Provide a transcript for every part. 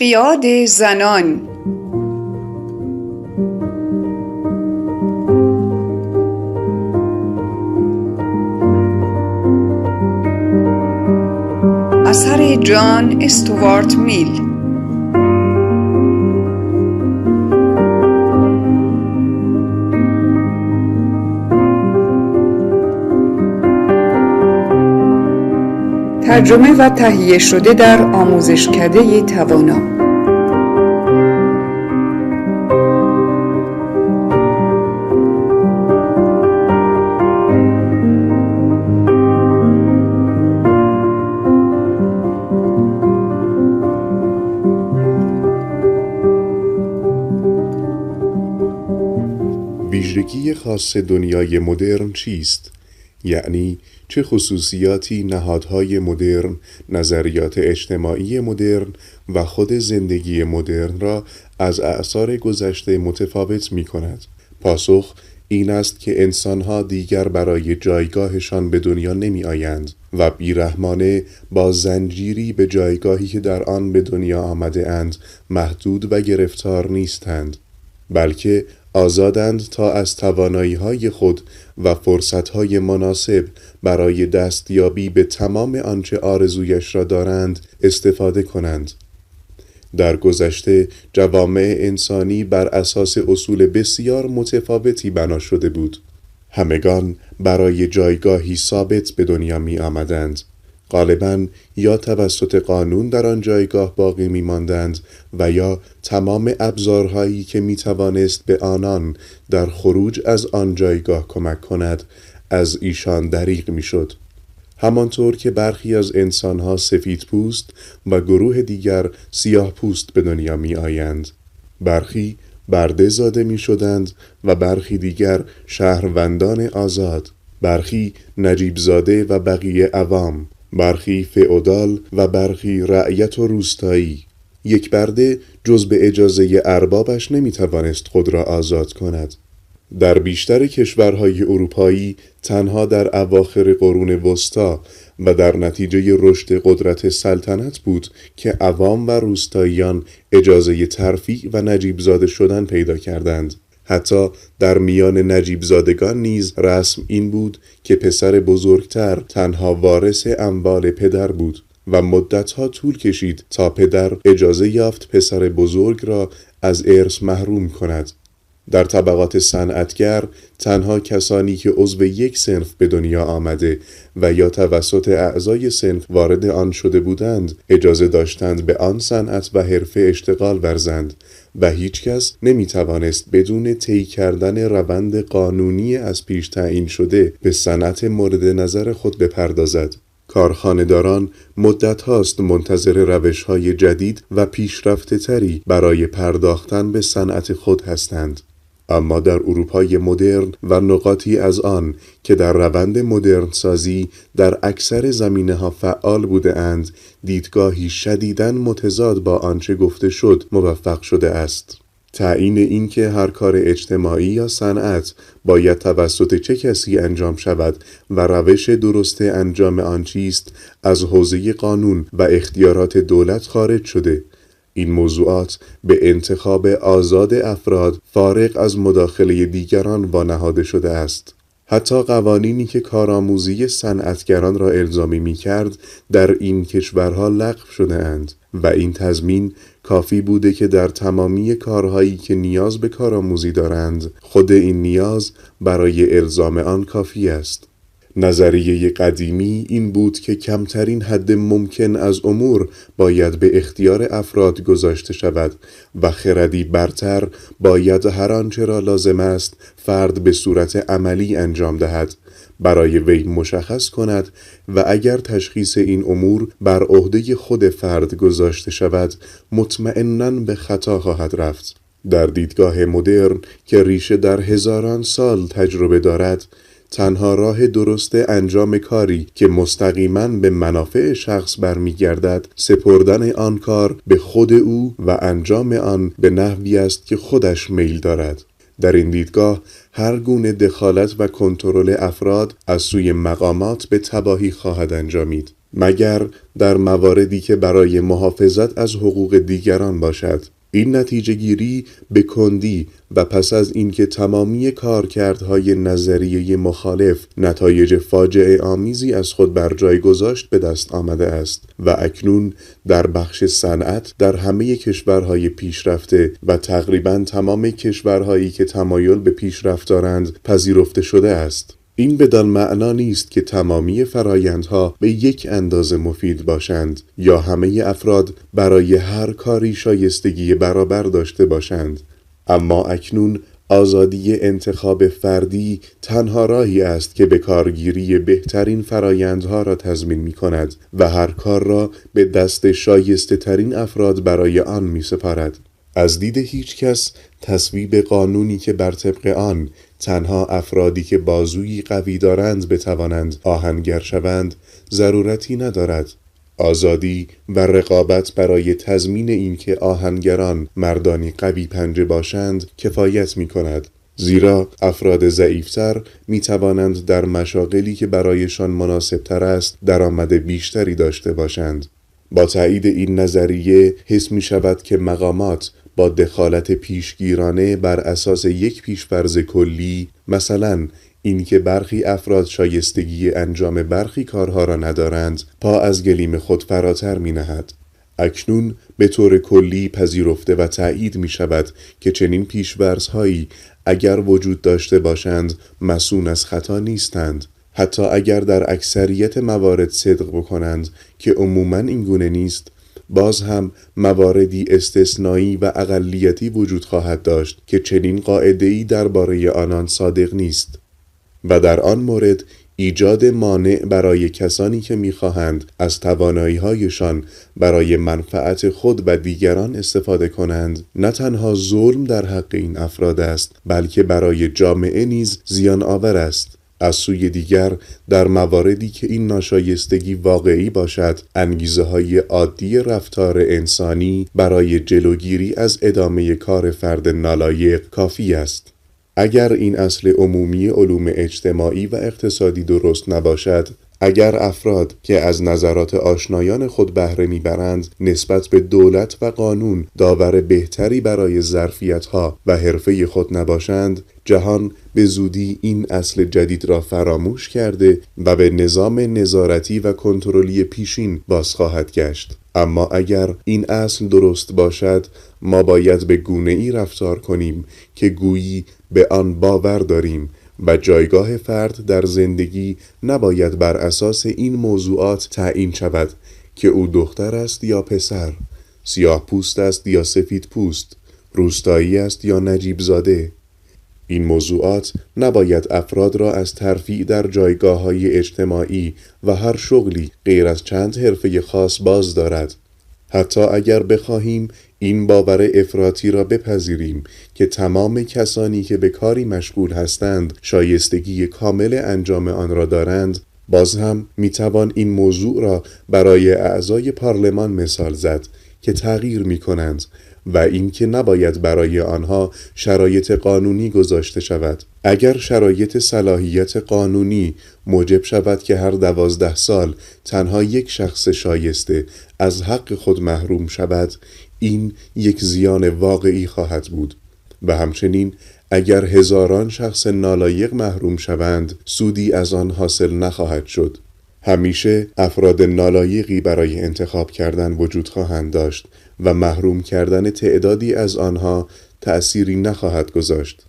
انقیاد زنان. اثر جان استوارت میل. ترجمه و تهیه شده در آموزشکده توانا ویژگی خاص دنیای مدرن چیست؟ یعنی چه خصوصیاتی نهادهای مدرن، نظریات اجتماعی مدرن و خود زندگی مدرن را از اعثار گذشته متفاوت می کند؟ پاسخ این است که انسانها دیگر برای جایگاهشان به دنیا نمی آیند و بیرحمانه با زنجیری به جایگاهی که در آن به دنیا آمده اند محدود و گرفتار نیستند بلکه آزادند تا از توانایی های خود و فرصت های مناسب برای دستیابی به تمام آنچه آرزویش را دارند استفاده کنند. در گذشته جوامع انسانی بر اساس اصول بسیار متفاوتی بنا شده بود. همگان برای جایگاهی ثابت به دنیا می آمدند. غالبا یا توسط قانون در آن جایگاه باقی می ماندند و یا تمام ابزارهایی که می توانست به آنان در خروج از آن جایگاه کمک کند از ایشان دریغ می شد. همانطور که برخی از انسانها سفید پوست و گروه دیگر سیاه پوست به دنیا می آیند. برخی برده زاده می شدند و برخی دیگر شهروندان آزاد برخی نجیب زاده و بقیه عوام برخی فئودال و برخی رعیت و روستایی. یک برده جز به اجازه اربابش نمی‌توانست خود را آزاد کند. در بیشتر کشورهای اروپایی تنها در اواخر قرون وسطا و در نتیجه رشد قدرت سلطنت بود که عوام و روستاییان اجازه ترفیع و نجیب زاده شدن پیدا کردند. حتی در میان نجیب زادگان نیز رسم این بود که پسر بزرگتر تنها وارث اموال پدر بود و مدتها طول کشید تا پدر اجازه یافت پسر بزرگ را از ارث محروم کند. در طبقات صنعتگر تنها کسانی که عضو یک سنف به دنیا آمده و یا توسط اعضای سنف وارد آن شده بودند اجازه داشتند به آن صنعت و حرفه اشتغال ورزند. و هیچکس نمی توانست بدون طی کردن روند قانونی از پیش تعیین شده به صنعت مورد نظر خود بپردازد کارخانهداران مدت هاست منتظر روش های جدید و پیشرفته تری برای پرداختن به صنعت خود هستند. اما در اروپای مدرن و نقاطی از آن که در روند مدرن سازی در اکثر زمینه ها فعال بوده اند دیدگاهی شدیداً متضاد با آنچه گفته شد موفق شده است. تعیین اینکه هر کار اجتماعی یا صنعت باید توسط چه کسی انجام شود و روش درست انجام آن چیست از حوزه قانون و اختیارات دولت خارج شده این موضوعات به انتخاب آزاد افراد فارغ از مداخله دیگران وانهاده شده است. حتی قوانینی که کارآموزی صنعتگران را الزامی می کرد در این کشورها لغو شده اند و این تضمین کافی بوده که در تمامی کارهایی که نیاز به کارآموزی دارند خود این نیاز برای الزام آن کافی است. نظریه قدیمی این بود که کمترین حد ممکن از امور باید به اختیار افراد گذاشته شود و خردی برتر باید هر آنچه را لازم است فرد به صورت عملی انجام دهد برای وی مشخص کند و اگر تشخیص این امور بر عهده خود فرد گذاشته شود مطمئنا به خطا خواهد رفت. در دیدگاه مدرن که ریشه در هزاران سال تجربه دارد تنها راه درست انجام کاری که مستقیما به منافع شخص برمیگردد سپردن آن کار به خود او و انجام آن به نحوی است که خودش میل دارد. در این دیدگاه هر گونه دخالت و کنترل افراد از سوی مقامات به تباهی خواهد انجامید. مگر در مواردی که برای محافظت از حقوق دیگران باشد. این نتیجه گیری به کندی و پس از اینکه تمامی کارکردهای نظریه مخالف نتایج فاجعه آمیزی از خود بر جای گذاشت به دست آمده است و اکنون در بخش صنعت در همه کشورهای پیشرفته و تقریبا تمام کشورهایی که تمایل به پیشرفت دارند پذیرفته شده است. این بدان معنا نیست که تمامی فرایندها به یک اندازه مفید باشند یا همه افراد برای هر کاری شایستگی برابر داشته باشند اما اکنون آزادی انتخاب فردی تنها راهی است که به کارگیری بهترین فرایندها را تضمین می کند و هر کار را به دست شایسته ترین افراد برای آن می سپارد. از دید هیچ کس تصویب قانونی که بر طبق آن تنها افرادی که بازویی قوی دارند بتوانند آهنگر شوند ضرورتی ندارد. آزادی و رقابت برای تضمین اینکه آهنگران مردانی قوی پنجه باشند کفایت می کند زیرا افراد ضعیفتر می توانند در مشاغلی که برایشان مناسبتر است درآمد بیشتری داشته باشند. با تایید این نظریه حس می شود که مقامات با دخالت پیشگیرانه بر اساس یک پیشفرز کلی مثلا اینکه برخی افراد شایستگی انجام برخی کارها را ندارند پا از گلیم خود فراتر می نهد. اکنون به طور کلی پذیرفته و تایید می شود که چنین پیشورزهایی اگر وجود داشته باشند مسون از خطا نیستند حتی اگر در اکثریت موارد صدق بکنند که عموما این گونه نیست باز هم مواردی استثنایی و اقلیتی وجود خواهد داشت که چنین قاعده‌ای درباره آنان صادق نیست. و در آن مورد ایجاد مانع برای کسانی که می‌خواهند از توانایی‌هایشان برای منفعت خود و دیگران استفاده کنند نه تنها ظلم در حق این افراد است بلکه برای جامعه نیز زیان آور است. از سوی دیگر در مواردی که این ناشایستگی واقعی باشد انگیزه های عادی رفتار انسانی برای جلوگیری از ادامه کار فرد نالایق کافی است. اگر این اصل عمومی علوم اجتماعی و اقتصادی درست نباشد اگر افراد که از نظرات آشنایان خود بهره می‌برند نسبت به دولت و قانون داور بهتری برای ظرفیتها و حرفه خود نباشند جهان به زودی این اصل جدید را فراموش کرده و به نظام نظارتی و کنترلی پیشین باز خواهد گشت. اما اگر این اصل درست باشد ما باید به گونه ای رفتار کنیم که گویی به آن باور داریم و جایگاه فرد در زندگی نباید بر اساس این موضوعات تعیین شود که او دختر است یا پسر سیاه پوست است یا سفید پوست روستایی است یا نجیب زاده. این موضوعات نباید افراد را از ترفیع در جایگاه های اجتماعی و هر شغلی غیر از چند حرفه خاص باز دارد. حتی اگر بخواهیم این باور افراطی را بپذیریم که تمام کسانی که به کاری مشغول هستند شایستگی کامل انجام آن را دارند. باز هم می‌توان این موضوع را برای اعضای پارلمان مثال زد که تغییر می کنند و اینکه نباید برای آنها شرایط قانونی گذاشته شود. اگر شرایط صلاحیت قانونی موجب شود که هر دوازده سال تنها یک شخص شایسته از حق خود محروم شود این یک زیان واقعی خواهد بود. و همچنین اگر هزاران شخص نالایق محروم شوند سودی از آن حاصل نخواهد شد. همیشه افراد نالایقی برای انتخاب کردن وجود خواهند داشت و محروم کردن تعدادی از آنها تأثیری نخواهد گذاشت.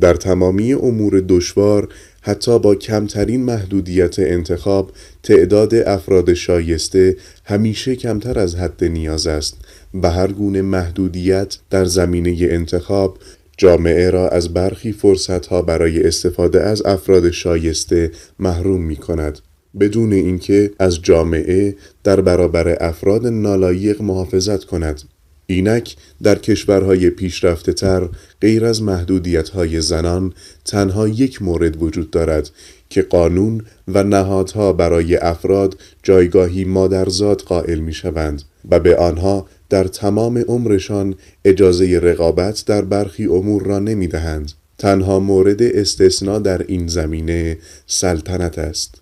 در تمامی امور دشوار حتی با کمترین محدودیت انتخاب تعداد افراد شایسته همیشه کمتر از حد نیاز است و هر گونه محدودیت در زمینه انتخاب جامعه را از برخی فرصتها برای استفاده از افراد شایسته محروم می کند بدون اینکه از جامعه در برابر افراد نالایق محافظت کند اینک در کشورهای پیشرفته تر غیر از محدودیت های زنان تنها یک مورد وجود دارد که قانون و نهادها برای افراد جایگاهی مادرزاد قائل می شوند و به آنها در تمام عمرشان اجازه رقابت در برخی امور را نمی دهند. تنها مورد استثنا در این زمینه سلطنت است.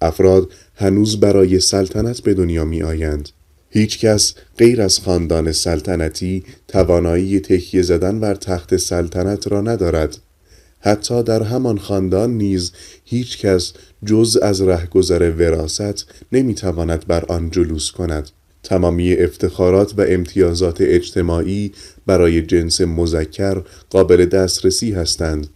افراد هنوز برای سلطنت به دنیا می آیند. هیچ کس غیر از خاندان سلطنتی توانایی تکیه زدن بر تخت سلطنت را ندارد. حتی در همان خاندان نیز هیچ کس جز از رهگذر وراست نمی‌تواند بر آن جلوس کند. تمامی افتخارات و امتیازات اجتماعی برای جنس مذکر قابل دسترسی هستند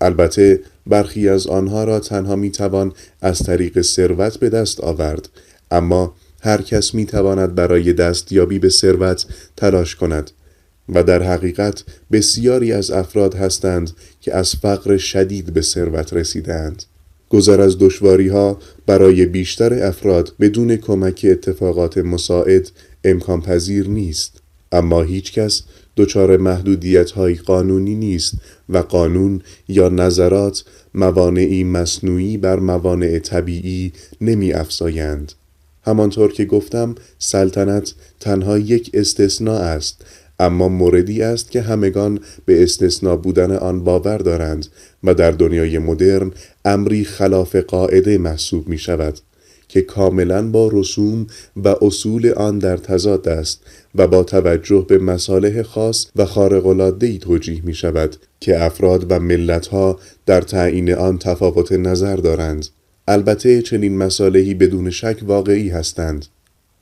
البته برخی از آنها را تنها می‌توان از طریق ثروت به دست آورد. اما هر کس می تواند برای دستیابی به ثروت تلاش کند و در حقیقت بسیاری از افراد هستند که از فقر شدید به ثروت رسیدند گذر از دشواری ها برای بیشتر افراد بدون کمک اتفاقات مساعد امکان پذیر نیست. اما هیچ کس دچار محدودیت های قانونی نیست و قانون یا نظرات موانعی مصنوعی بر موانع طبیعی نمی افزایند. همانطور که گفتم سلطنت تنها یک استثناء است اما موردی است که همگان به استثنا بودن آن باور دارند و در دنیای مدرن امری خلاف قاعده محسوب می شود که کاملا با رسوم و اصول آن در تضاد است و با توجه به مصالح خاص و خارق‌العاده‌ای توجیه می شود که افراد و ملتها در تعیین آن تفاوت نظر دارند. البته چنین مصالحی بدون شک واقعی هستند.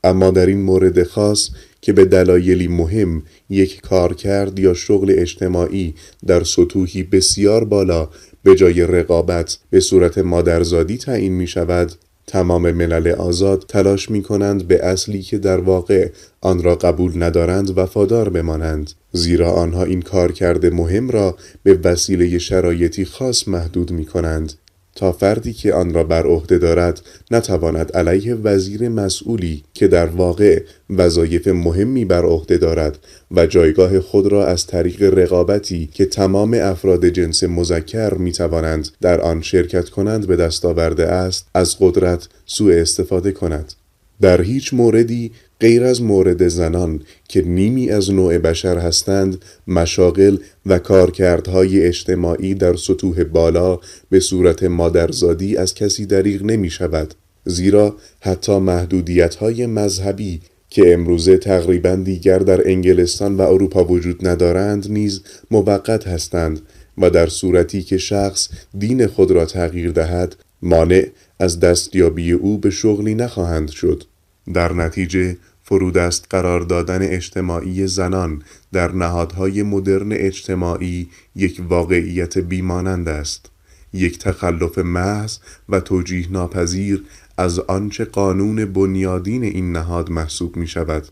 اما در این مورد خاص که به دلایلی مهم یک کار کرد یا شغل اجتماعی در سطوحی بسیار بالا به جای رقابت به صورت مادرزادی تعیین می شود تمام ملل آزاد تلاش می کنند به اصلی که در واقع آن را قبول ندارند وفادار بمانند زیرا آنها این کار کرده مهم را به وسیله شرایطی خاص محدود می کنند تا فردی که آن را بر عهده دارد نتواند علیه وزیر مسئولی که در واقع وظایف مهمی بر عهده دارد و جایگاه خود را از طریق رقابتی که تمام افراد جنس مذکر می توانند در آن شرکت کنند به دست آورده است از قدرت سوء استفاده کند. در هیچ موردی غیر از مورد زنان که نیمی از نوع بشر هستند مشاغل و کارکردهای اجتماعی در سطوح بالا به صورت مادرزادی از کسی دریغ نمی شود. زیرا حتی محدودیت های مذهبی که امروزه تقریبا دیگر در انگلستان و اروپا وجود ندارند نیز موقت هستند و در صورتی که شخص دین خود را تغییر دهد مانع از دستیابی او به شغلی نخواهند شد. در نتیجه فرودست قرار دادن اجتماعی زنان در نهادهای مدرن اجتماعی یک واقعیت بیمانند است. یک تخلف محض و توجیه ناپذیر از آنچه قانون بنیادین این نهاد محسوب می شود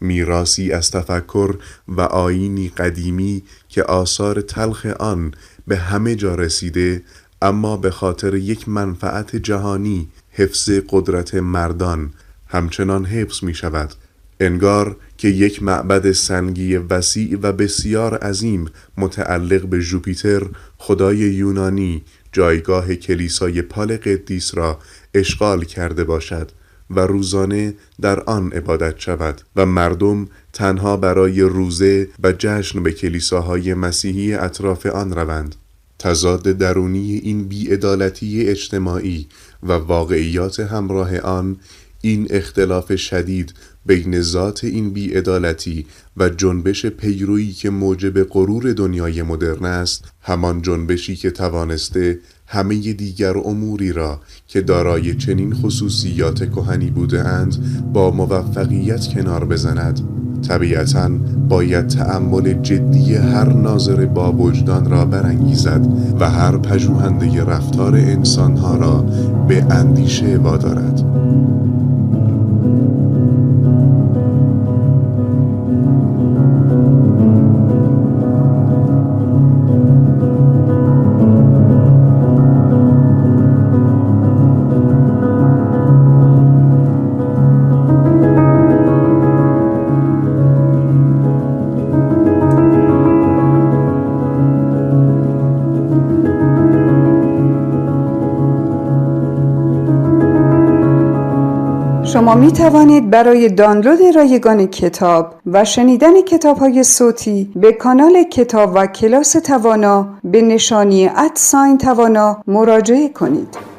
میراسی از تفکر و آینی قدیمی که آثار تلخ آن به همه جا رسیده اما به خاطر یک منفعت جهانی حفظ قدرت مردان همچنان حفظ می شود انگار که یک معبد سنگی وسیع و بسیار عظیم متعلق به جوپیتر خدای یونانی جایگاه کلیسای پال قدیس را اشغال کرده باشد و روزانه در آن عبادت شود و مردم تنها برای روزه و جشن به کلیساهای مسیحی اطراف آن روند. تضاد درونی این بیعدالتی اجتماعی و واقعیات همراه آن این اختلاف شدید بین ذات این بیعدالتی و جنبش پیرویی که موجب غرور دنیای مدرن است همان جنبشی که توانسته همه دیگر اموری را که دارای چنین خصوصیات کهنی بودهاند با موفقیت کنار بزند. طبیعتا باید تأمل جدی هر ناظر با وجدان را برانگیزد و هر پژوهنده رفتار انسانها را به اندیشه وادارد. شما می توانید برای دانلود رایگان کتاب و شنیدن کتاب های صوتی به کانال کتاب و کلاس توانا به نشانی ادساین توانا مراجعه کنید.